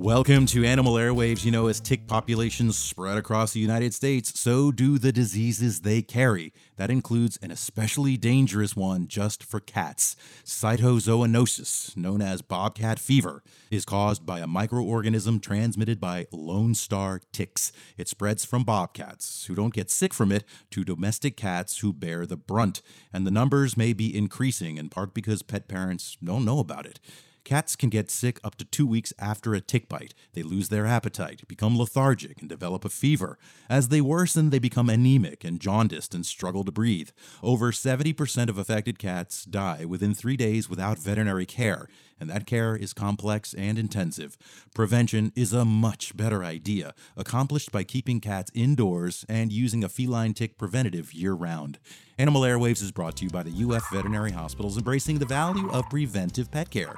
Welcome to Animal Airwaves. You know, as tick populations spread across the United States, so do the diseases they carry. That includes an especially dangerous one just for cats. Cytauxzoonosis, known as bobcat fever, is caused by a microorganism transmitted by Lone Star ticks. It spreads from bobcats, who don't get sick from it, to domestic cats who bear the brunt. And the numbers may be increasing, in part because pet parents don't know about it. Cats can get sick up to two weeks after a tick bite. They lose their appetite, become lethargic, and develop a fever. As they worsen, they become anemic and jaundiced and struggle to breathe. Over 70% of affected cats die within three days without veterinary care, and that care is complex and intensive. Prevention is a much better idea, accomplished by keeping cats indoors and using a feline tick preventative year round. Animal Airwaves is brought to you by the UF Veterinary Hospitals, embracing the value of preventive pet care.